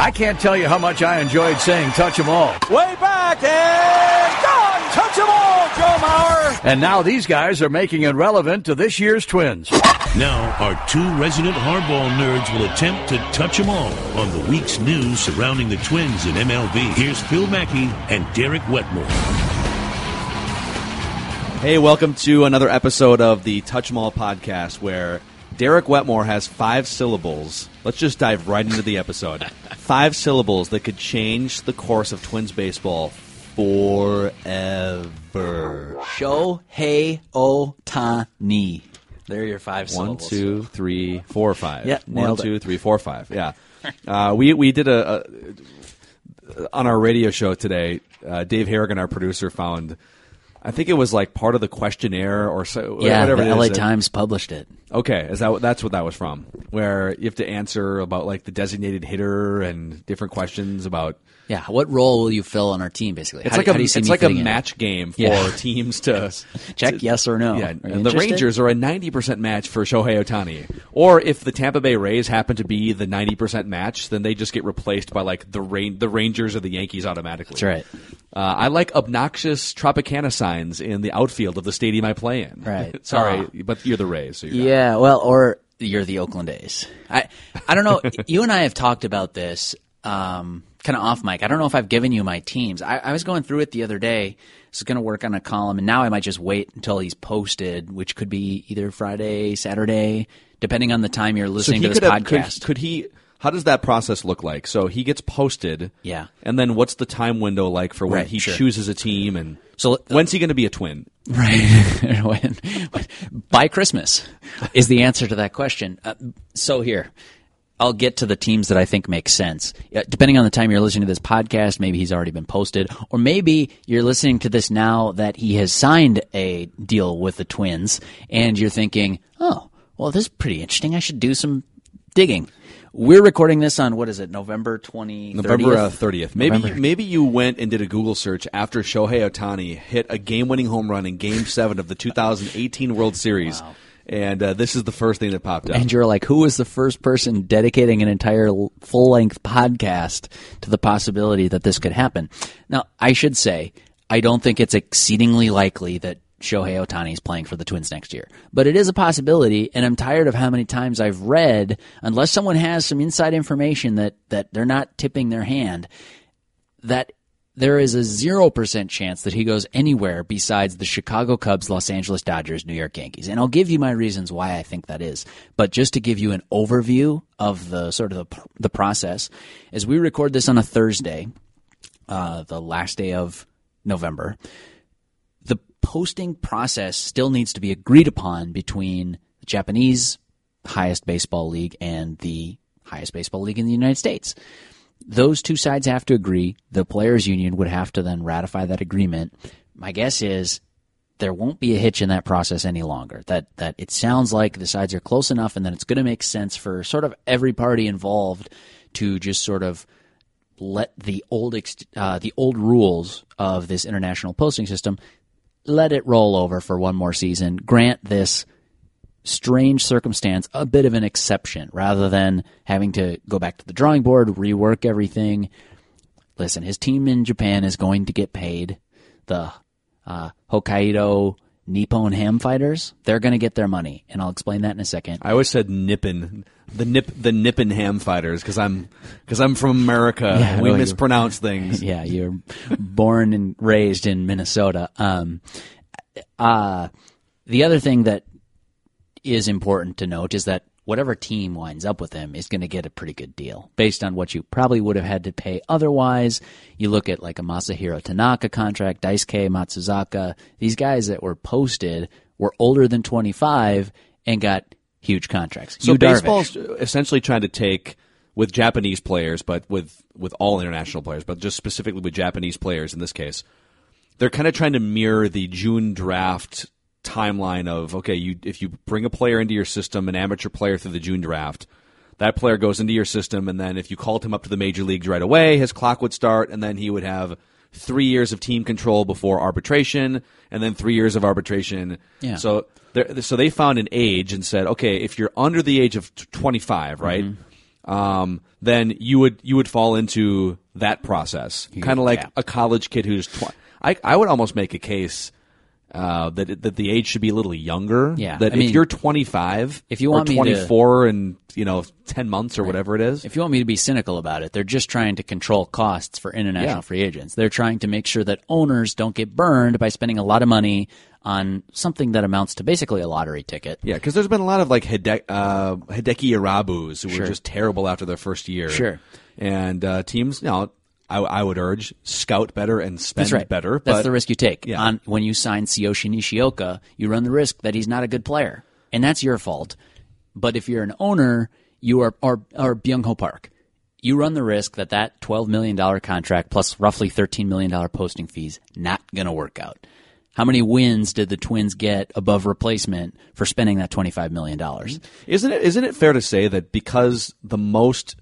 I can't tell you how much I enjoyed saying touch 'em all. Way back and gone. Touch 'em all, Joe Mauer. And now these guys are making it relevant to this year's Twins. Now, our two resident hardball nerds will attempt to touch them all on the week's news surrounding the Twins in MLB. Here's Phil Mackey and Derek Wetmore. Hey, welcome to another episode of the Touch 'em All podcast where Derek Wetmore has five syllables. Let's just dive right into the episode. five syllables that could change the course of Twins baseball forever. Shohei Ohtani. There are your five One, syllables. two, three, four, five. Yeah, One, nailed it. two, three, four, five. Yeah. Uh, we we did a, a on our radio show today. Uh, Dave Harrigan, our producer, found. I think it was like part of the questionnaire or so. Yeah, whatever the LA is. Times published it. Okay, is that that's what that was from? Where you have to answer about like the designated hitter and different questions about. Yeah, what role will you fill on our team? Basically, It's How like a how do you see it's like a match game for Yeah. teams to Check to- yes or no. Yeah, you and the? Rangers are a ninety percent match for Shohei Ohtani. Or if the Tampa Bay Rays happen to be the ninety percent match, then they just get replaced by like the Ra- the Rangers or the Yankees automatically. That's right. Uh, I like obnoxious Tropicana signs in the outfield of the stadium I play in. Right. Sorry, Ah. but you're the Rays. So you're Yeah, well, or you're the Oakland A's. I I don't know. you and I have talked about this um, kind of off mic. I don't know if I've given you my teams. I, I was going through it the other day. I was going to work on a column, and now I might just wait until he's posted, which could be either Friday, Saturday, depending on the time you're listening he to this could have- could- podcast. Could, he? How does that process look like? So he gets posted. Yeah. And then what's the time window like for when Right, he sure. chooses a team and So, uh, when's he going to be a twin? Right. When- By Christmas is the answer to that question. Uh, so here, I'll get to the teams that I think make sense. Uh, depending on the time you're listening to this podcast, maybe he's already been posted, or maybe you're listening to this now that he has signed a deal with the Twins, and you're thinking, oh, well, this is pretty interesting. I should do some digging. We're recording this on what is it, November twenty November uh, thirtieth. Maybe November. maybe you went and did a Google search after Shohei Ohtani hit a game-winning home run in Game Seven of the 2018 World Series, and uh, this is the first thing that popped up. And you're like, who was the first person dedicating an entire full length podcast to the possibility that this could happen? Now, I should say, I don't think it's exceedingly likely that Shohei Ohtani is playing for the Twins next year. But it is a possibility, and I'm tired of how many times I've read, unless someone has some inside information that, that they're not tipping their hand, that there is a 0% chance that he goes anywhere besides the Chicago Cubs, Los Angeles Dodgers, New York Yankees. And I'll give you my reasons why I think that is. But just to give you an overview of the sort of the, the process, as we record this on a Thursday, uh, the last day of November, the posting process still needs to be agreed upon between the Japanese highest baseball league and the highest baseball league in the United States those two sides have to agree. The players' union would have to then ratify that agreement. My guess is there won't be a hitch in that process any longer. That that it sounds like the sides are close enough, and that it's going to make sense for sort of every party involved to just sort of let the old uh, the old rules of this international posting system let it roll over for one more season. Grant this strange circumstance a bit of an exception rather than having to go back to the drawing board, rework everything. Listen, his team in Japan is going to get paid. The uh, Hokkaido Nippon Ham Fighters, they're going to get their money, and I'll explain that in a second. I always said Nippon, the nip, the Nippon Ham Fighters, because I'm because I'm from America. Yeah, we well, mispronounce things. yeah, you're born and raised in Minnesota. Um, uh, the other thing that is important to note is that whatever team winds up with him is going to get a pretty good deal based on what you probably would have had to pay otherwise. You look at like a Masahiro Tanaka contract, Daisuke Matsuzaka, these guys that were posted were older than 25 and got huge contracts. So Yu Darvish. baseball's essentially trying to take with Japanese players, but with with all international players, but just specifically with Japanese players in this case, they're kind of trying to mirror the June draft timeline of okay, you if you bring a player into your system, an amateur player through the June draft, that player goes into your system, and then if you called him up to the major leagues right away, his clock would start, and then he would have three years of team control before arbitration, and then three years of arbitration. Yeah. So so they found an age and said, okay, if you're under the age of 25, right? um, then you would you would fall into that process, kind of like yeah. a college kid who's. Tw- I I would almost make a case uh, that that the age should be a little younger. Yeah, that I if mean, you're 25, if you or want me to- 24 and you know 10 months or whatever it is, If you want me to be cynical about it, they're just trying to control costs for international Yeah. free agents. They're trying to make sure that owners don't get burned by spending a lot of money on something that amounts to basically a lottery ticket. Yeah, because there's been a lot of like Hide- uh, Hideki Irabus who were just terrible after their first year. Sure. And uh, teams, you know, I, I would urge scout better and spend That's right. better. That's but the risk you take. Yeah. On when you sign Tsuyoshi Nishioka, you run the risk that he's not a good player, and that's your fault. But if you're an owner, you are or or Byung Ho Park, you run the risk that that twelve million dollar contract plus roughly thirteen million dollar posting fees not going to work out. How many wins did the Twins get above replacement for spending that twenty five million dollars? Isn't it isn't it fair to say that because the most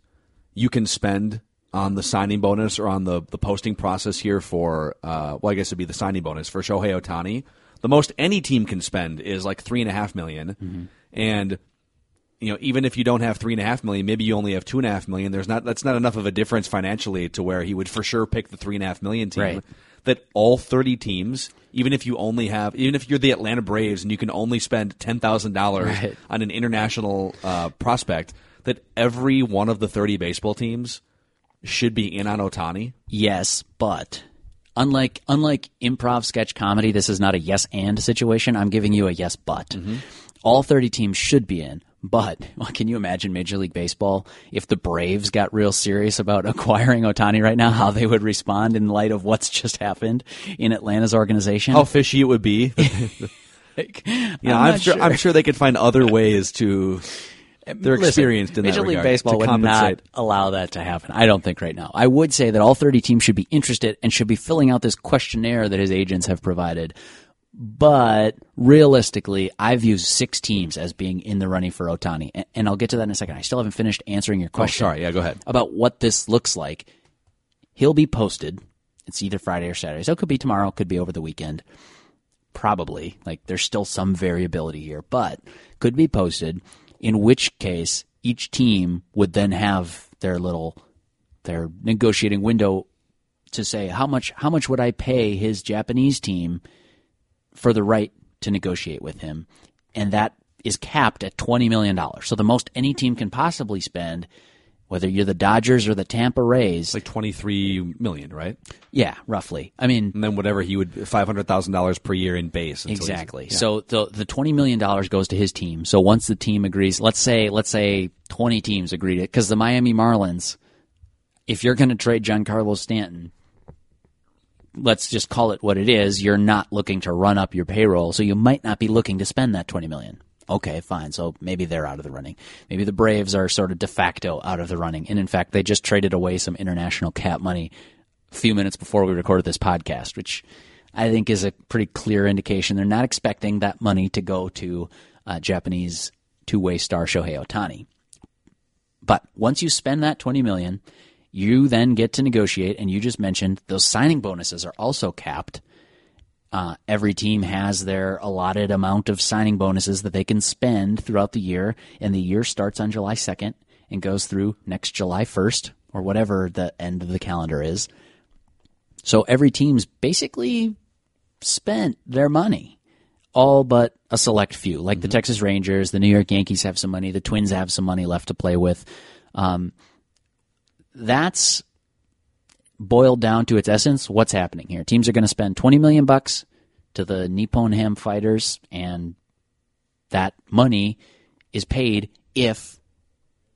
you can spend on the signing bonus or on the, the posting process here for uh, well I guess it'd be the signing bonus for Shohei Ohtani, the most any team can spend is like three and a half million. and you know even if you don't have three and a half million, maybe you only have two and a half million. There's not that's not enough of a difference financially to where he would for sure pick the three and a half million team. Right. That all thirty teams, even if you only have, even if you're the Atlanta Braves and you can only spend ten thousand dollars on an international uh, prospect, that every one of the thirty baseball teams should be in on Ohtani. Yes, but unlike unlike improv sketch comedy, this is not a yes and situation. I'm giving you a yes but. Mm-hmm. All 30 teams should be in. But well, can you imagine Major League Baseball if the Braves got real serious about acquiring Ohtani right now? How they would respond in light of what's just happened in Atlanta's organization? How fishy it would be. Yeah, I'm I'm, not sure, I'm sure they could find other ways to. They're Listen, experienced in Major that League regard Baseball would not allow that to happen. I don't think right now. I would say that all 30 teams should be interested and should be filling out this questionnaire that his agents have provided. But realistically, I view six teams as being in the running for Ohtani, and, and I'll get to that in a second. I still haven't finished answering your oh, question. Oh, sorry. Yeah, go ahead. About what this looks like. He'll be posted. It's either Friday or Saturday, so it could be tomorrow, it could be over the weekend probably like there's still some variability here but could be posted in which case each team would then have their little their negotiating window to say how much how much would I pay his Japanese team for the right to negotiate with him? And that is capped at 20 million dollars. So the most any team can possibly spend whether you're the Dodgers or the Tampa Rays like 23 million, right? yeah roughly i mean And then whatever he would $500,000 per year in base. Exactly. yeah. So the the twenty million dollars goes to his team. So once the team agrees, let's say let's say twenty teams agree to because the Miami Marlins, if you're going to trade Giancarlo Stanton, let's just call it what it is. You're not looking to run up your payroll, so you might not be looking to spend that twenty million. Okay, fine. So maybe they're out of the running. Maybe the Braves are sort of de facto out of the running, and in fact, they just traded away some international cap money a few minutes before we recorded this podcast, which I think is a pretty clear indication they're not expecting that money to go to uh, Japanese two-way star Shohei Ohtani. But once you spend that 20 million, you then get to negotiate and you just mentioned those signing bonuses are also capped. Uh, every team has their allotted amount of signing bonuses that they can spend throughout the year, and the year starts on July 2nd and goes through next July 1st or whatever the end of the calendar is. So every team's basically spent their money, all but a select few. Like the Texas Rangers, the New York Yankees have some money, the Twins have some money left to play with. Um, that's boiled down to its essence. What's happening here? Teams are going to spend twenty million bucks to the Nippon Ham fighters, and that money is paid if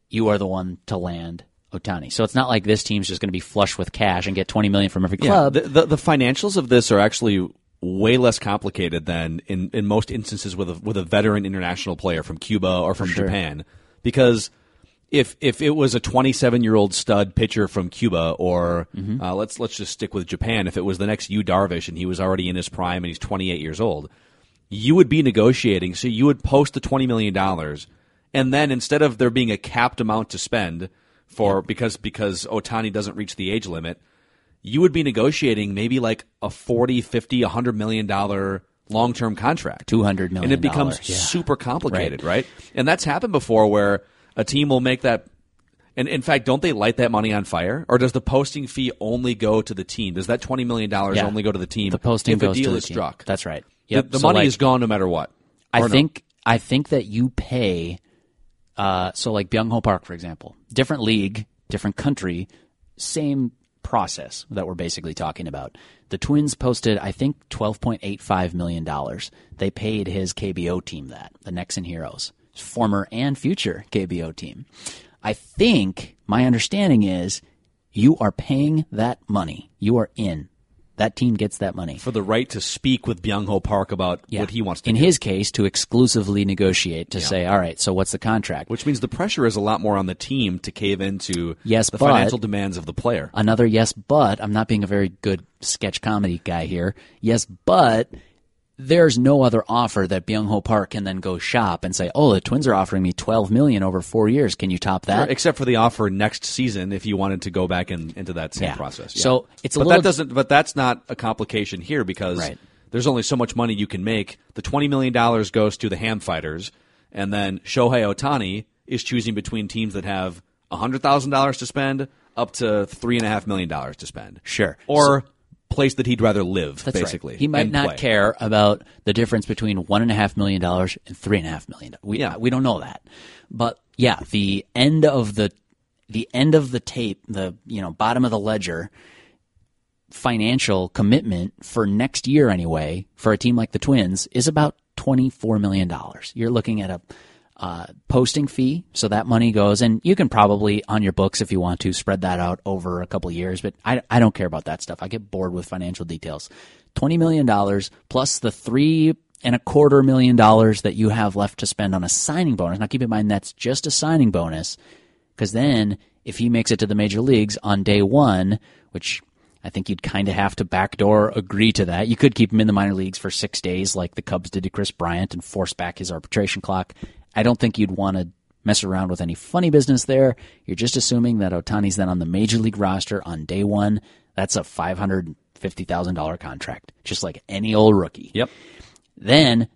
you are the one to land Ohtani. So it's not like this team's just going to be flush with cash and get twenty million from every Yeah, club. the, the, the financials of this are actually way less complicated than in, in most instances with a, with a veteran international player from Cuba or from Japan. Because if if it was a 27 year old stud pitcher from Cuba, or uh, let's let's just stick with Japan, if it was the next Yu Darvish and he was already in his prime and he's 28 years old, you would be negotiating. So you would post the 20 million dollars, and then instead of there being a capped amount to spend for because because Ohtani doesn't reach the age limit, you would be negotiating maybe like a 40, 50, 100 million dollar long-term contract. $200 million, And it becomes yeah. super complicated, right. And that's happened before where a team will make that And in fact, don't they light that money on fire, or does the posting fee only go to the team? Does that twenty million dollars Yeah. only go to the team? The posting if goes a deal to the is team. struck. That's right. The- Yep. The, So, money like, is gone no matter what. I Or no? think I think that you pay. Uh, so like Byung Ho Park, for example, different league, different country, same process that we're basically talking about. The Twins posted, I think, twelve point eight five million dollars. They paid his KBO team that, the Nexon Heroes, former and future KBO team. I think my understanding is you are paying that money. You are in. That team gets that money. for the right to speak with Byung Ho Park about what he wants to in do. his case to exclusively negotiate to say all right so what's the contract which means the pressure is a lot more on the team to cave into Yes, the but- financial demands of the player. another yes but i'm not being a very good sketch comedy guy here yes but there's no other offer that Byung Ho Park can then go shop and say, "Oh, the Twins are offering me 12 million over 4 years. Can you top that?" Except for the offer next season, if you wanted to go back in, into that same Yeah. process. So, it's a but little- that doesn't. But that's not a complication here because Right. there's only so much money you can make. The twenty million dollars goes to the Ham Fighters, and then Shohei Ohtani is choosing between teams that have hundred thousand dollars to spend up to three and a half million dollars to spend. Sure. Or place that he'd rather live, That's basically. right. He might not play. care about the difference between one and a half million dollars and three and a half million. We Yeah. we don't know that, but yeah, the end of the the end of the tape, the you know bottom of the ledger, financial commitment for next year anyway for a team like the Twins is about twenty four million dollars. You're looking at a uh, posting fee, so that money goes, and you can probably on your books if you want to spread that out over a couple years. But I, I don't care about that stuff. I get bored with financial details. Twenty million dollars plus the three and a quarter million dollars that you have left to spend on a signing bonus. Now, keep in mind that's just a signing bonus, because then if he makes it to the major leagues on day one, which I think you'd kind of have to backdoor agree to that. You could keep him in the minor leagues for six days, like the Cubs did to Kris Bryant, and force back his arbitration clock. I don't think you'd want to mess around with any funny business there. You're just assuming that Ohtani's then on the major league roster on day one. That's a five hundred fifty thousand dollar contract, just like any old rookie. Yep. Then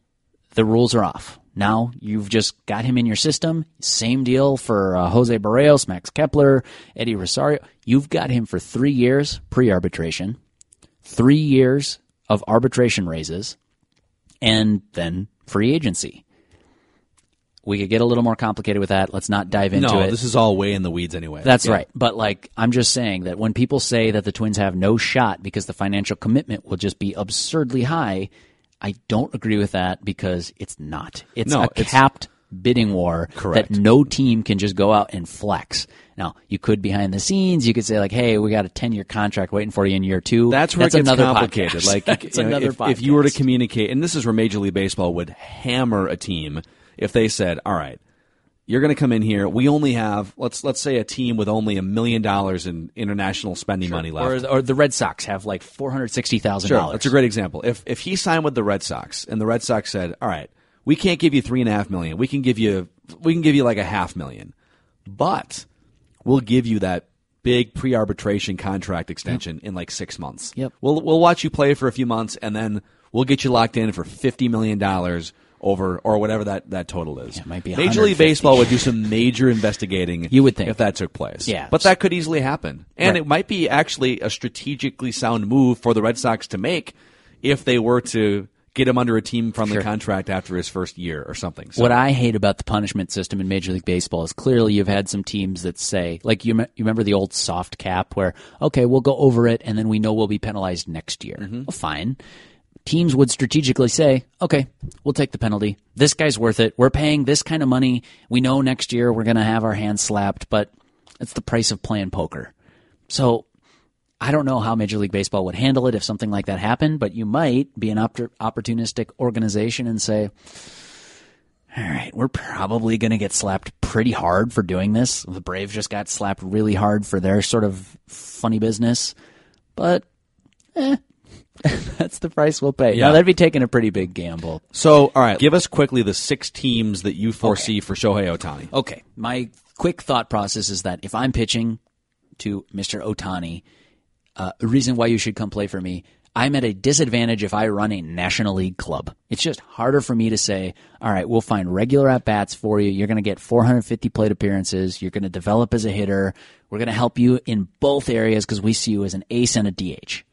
the rules are off. Now you've just got him in your system. Same deal for uh, Jose Berrios, Max Kepler, Eddie Rosario. You've got him for three years pre arbitration, three years of arbitration raises, and then free agency. We could get a little more complicated with that. Let's not dive into No, it. this is all way in the weeds anyway. That's Yeah. right. But like I'm just saying that when people say that the Twins have no shot because the financial commitment will just be absurdly high, I don't agree with that because it's not. It's No, a it's- capped bidding war Correct. that no team can just go out and flex. Now, you could behind the scenes, you could say like, "Hey, we got a 10-year contract waiting for you in year 2." That's where it gets another complicated. podcast. Like, That's you know, another if, if you were to communicate, and this is where Major League Baseball would hammer a team if they said, "All right, you're going to come in here. We only have let's let's say a team with only a million dollars in international spending money left." or, or the Red Sox have like $460,000. Sure, that's a great example. If if he signed with the Red Sox and the Red Sox said, "All right, we can't give you three and a half million. We can give you we can give you like a half million, but we'll give you that big pre-arbitration contract extension in like six months. Yep. We'll we'll watch you play for a few months and then we'll get you locked in for fifty million dollars." Over or whatever that, that total is. it might be Major League Baseball would do some major investigating. You would think. if that took place. Yeah. but that could easily happen, and Right. it might be actually a strategically sound move for the Red Sox to make if they were to get him under a team friendly Sure. contract after his first year or something. So, What I hate about the punishment system in Major League Baseball is clearly you've had some teams that say, like you, you remember the old soft cap where, okay, we'll go over it and then we know we'll be penalized next year. Mm-hmm. Well, fine. Teams would strategically say, okay, we'll take the penalty. This guy's worth it. We're paying this kind of money. We know next year we're going to have our hands slapped, but it's the price of playing poker. So I don't know how Major League Baseball would handle it if something like that happened, but you might be an oppor- opportunistic organization and say, all right, we're probably going to get slapped pretty hard for doing this. The Braves just got slapped really hard for their sort of funny business, but eh, that's the price we'll pay. Yeah. Now, that'd be taking a pretty big gamble. so all right, give us quickly the six teams that you foresee for Shohei Ohtani. Okay, my quick thought process is that if I'm pitching to Mr. Ohtani, uh, a reason why you should come play for me, I'm at a disadvantage if I run a National League club. It's just harder for me to say, all right, we'll find regular at bats for you. You're going to get 450 plate appearances. You're going to develop as a hitter. We're going to help you in both areas because we see you as an ace and a DH.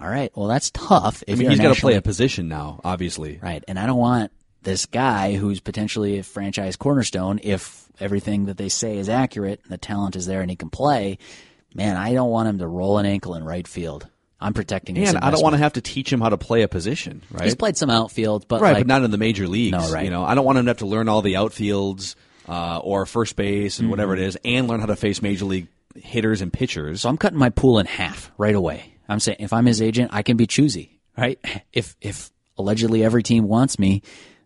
All right, well, that's tough. If I mean, he's got to play a position now, obviously. Right. And I don't want this guy who's potentially a franchise cornerstone if everything that they say is accurate and the talent is there and he can play. Man, I don't want him to roll an ankle in right field. I'm protecting his And I don't want to have to teach him how to play a position, right? He's played some outfield, but right, like, but not in the major leagues. No, right. You know, I don't want him to have to learn all the outfields uh, or first base and whatever Mm-hmm. it is, and learn how to face major league hitters and pitchers. So I'm cutting my pool in half right away. I'm saying if I'm his agent, I can be choosy, right? If if allegedly every team wants me,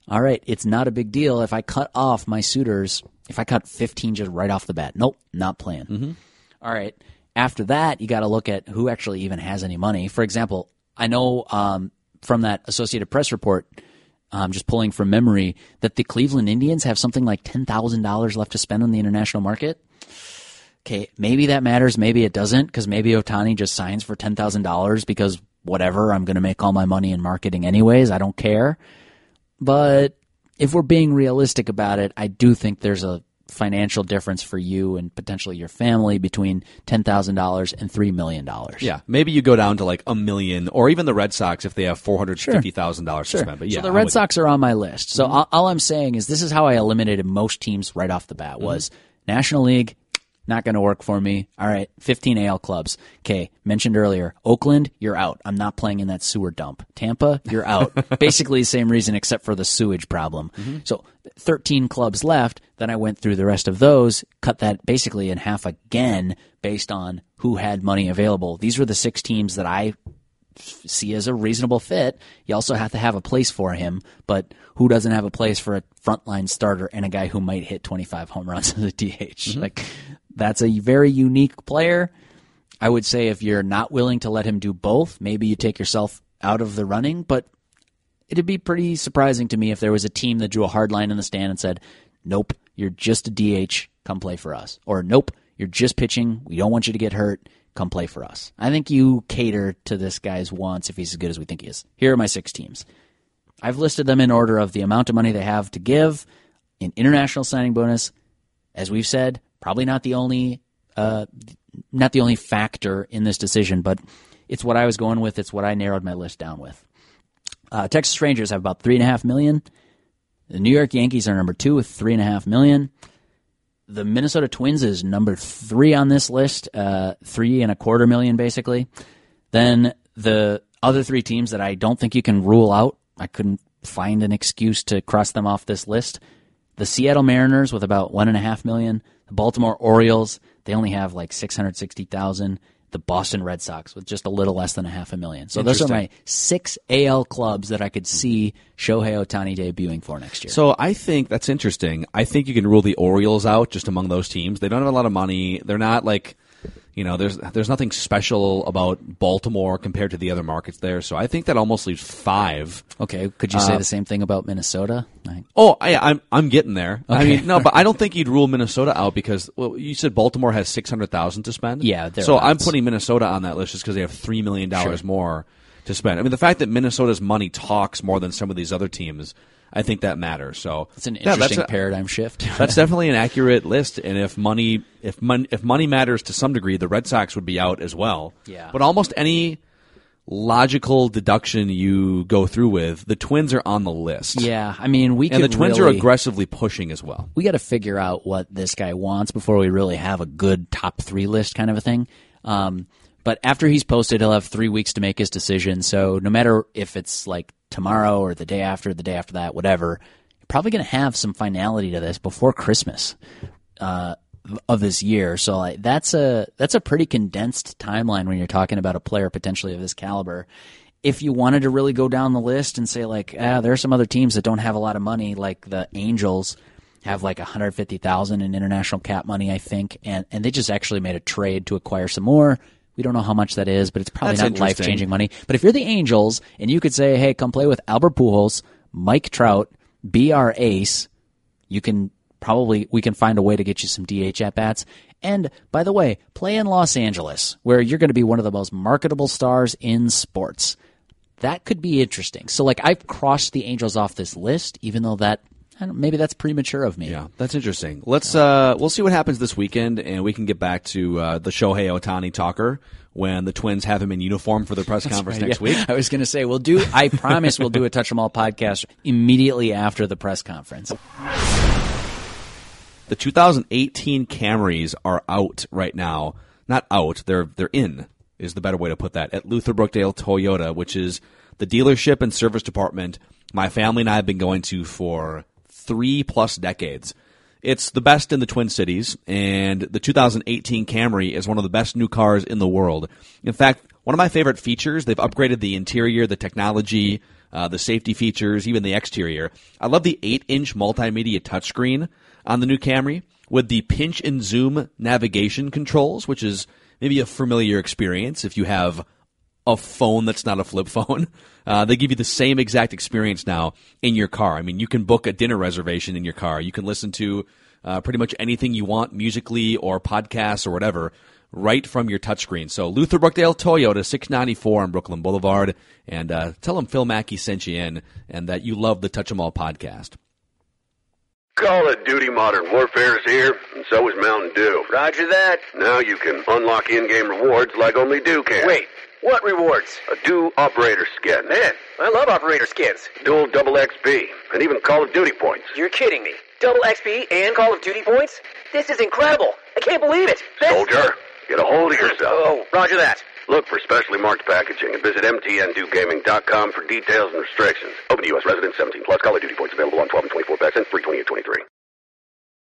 all right, it's not a big deal if I cut off my suitors. If I cut 15 just right off the bat, nope, not playing. All right. After that, you got to look at who actually even has any money. For example, I know um, from that Associated Press report, um, just pulling from memory, that the Cleveland Indians have something like ten thousand dollars left to spend on the international market. Okay, maybe that matters, maybe it doesn't, because maybe Ohtani just signs for ten thousand dollars because whatever, I'm going to make all my money in marketing anyways. I don't care. But if we're being realistic about it, I do think there's a financial difference for you and potentially your family between ten thousand dollars and three million dollars. yeah, maybe you go down to like a million, or even the Red Sox if they have four hundred fifty thousand dollars to spend. But yeah, so the Red Mm-hmm. Sox are on my list. So all, all I'm saying is this is how I eliminated most teams right off the bat Mm-hmm. was National League not going to work for me. All right, 15 AL clubs. Okay, mentioned earlier, Oakland, you're out. I'm not playing in that sewer dump. Tampa, you're out. Basically the same reason except for the sewage problem. Mm-hmm. So 13 clubs left. Then I went through the rest of those, cut that basically in half again based on who had money available. These were the six teams that I see as a reasonable fit. You also have to have a place for him, but who doesn't have a place for a frontline starter and a guy who might hit 25 home runs as a DH? Like that's a very unique player. I would say if you're not willing to let him do both, maybe you take yourself out of the running, but it'd be pretty surprising to me if there was a team that drew a hard line in the stand and said, "Nope, you're just a DH, come play for us." Or "Nope, you're just pitching. We don't want you to get hurt. Come play for us." I think you cater to this guy's wants if he's as good as we think he is. Here are my six teams. I've listed them in order of the amount of money they have to give in international signing bonus. As we've said, probably not the only uh, not the only factor in this decision, but it's what I was going with. It's what I narrowed my list down with. Uh, Texas Rangers have about three and a half million. The New York Yankees are number two with three and a half million. The Minnesota Twins is number three on this list, uh, three and a quarter million basically. Then the other three teams that I don't think you can rule out, I couldn't find an excuse to cross them off this list. The Seattle Mariners with about one and a half million. The Baltimore Orioles, they only have like six hundred sixty thousand. The Boston Red Sox with just a little less than a half a million. So those are my six AL clubs that I could mm-hmm. see Shohei Ohtani debuting for next year. So I think that's interesting. I think you can rule the Orioles out just among those teams. They don't have a lot of money. They're not like, you know, there's there's nothing special about Baltimore compared to the other markets there. So I think that almost leaves five. okay, could you say uh, the same thing about Minnesota? Oh, I, I'm I'm getting there. I mean, no, but I don't think you'd rule Minnesota out because well, you said Baltimore has six hundred thousand to spend. Yeah, so I'm putting Minnesota on that list just because they have three million dollars more to spend. I mean, the fact that Minnesota's money talks more than some of these other teams, I think that matters. So it's an yeah, interesting a- paradigm shift. That's definitely an accurate list, and if money if mon- if money matters to some degree, the Red Sox would be out as well. Yeah. But almost any logical deduction you go through with, the Twins are on the list. yeah, I mean, we And the Twins are aggressively pushing as well. we got to figure out what this guy wants before we really have a good top three list kind of a thing. Um, but after he's posted, he'll have three weeks to make his decision. So no matter if it's like tomorrow or the day after, the day after that, whatever, you're probably going to have some finality to this before Christmas uh, of this year. So like, that's a that's a pretty condensed timeline when you're talking about a player potentially of this caliber. If you wanted to really go down the list and say like, ah, there are some other teams that don't have a lot of money, like the Angels have like 150,000 in international cap money, I think, and and they just actually made a trade to acquire some more. We don't know how much that is, but it's probably That's not life changing money. But if you're the Angels and you could say, hey, come play with Albert Pujols, Mike Trout, be our ace, you can probably we can find a way to get you some DH at bats. And by the way, play in Los Angeles, where you're going to be one of the most marketable stars in sports. That could be interesting. So, like, I've crossed the Angels off this list, even though that maybe that's premature of me. Yeah, that's interesting. Let's uh, we'll see what happens this weekend, and we can get back to uh, the Shohei Ohtani talker when the Twins have him in uniform for the press conference right, next yeah. week. I was going to say we'll do. I promise we'll do a touch 'em all podcast immediately after the press conference. The 2018 Camrys are out right now. Not out, they're they're in is the better way to put that at Luther Brookdale Toyota, which is the dealership and service department my family and I have been going to for three plus decades. It's the best in the Twin Cities, and the 2018 Camry is one of the best new cars in the world. In fact, one of my favorite features, they've upgraded the interior, the technology, uh, the safety features, even the exterior. I love the 8 inch multimedia touchscreen on the new Camry with the pinch and zoom navigation controls, which is maybe a familiar experience if you have a phone that's not a flip phone. Uh, they give you the same exact experience now in your car. I mean, you can book a dinner reservation in your car. You can listen to uh, pretty much anything you want musically or podcasts or whatever right from your touchscreen. So Luther Brookdale Toyota, 694 on Brooklyn Boulevard. And uh, tell them Phil Mackey sent you in and that you love the Touch 'em All podcast. Call of Duty Modern Warfare is here, and so is Mountain Dew. Roger that. Now you can unlock in-game rewards like only Dew can. Wait, what rewards? A Dew Operator Skin. Man, I love operator skins. Dual double XP, and even Call of Duty points. You're kidding me. Double XP and Call of Duty points? This is incredible. I can't believe it. This... Soldier, get a hold of yourself. Oh, roger that. Look for specially marked packaging and visit mtndewgaming.com for details and restrictions. Open to U.S. residents 17 plus. Call of Duty points available on 12 and 24 packs and free 20 and 23.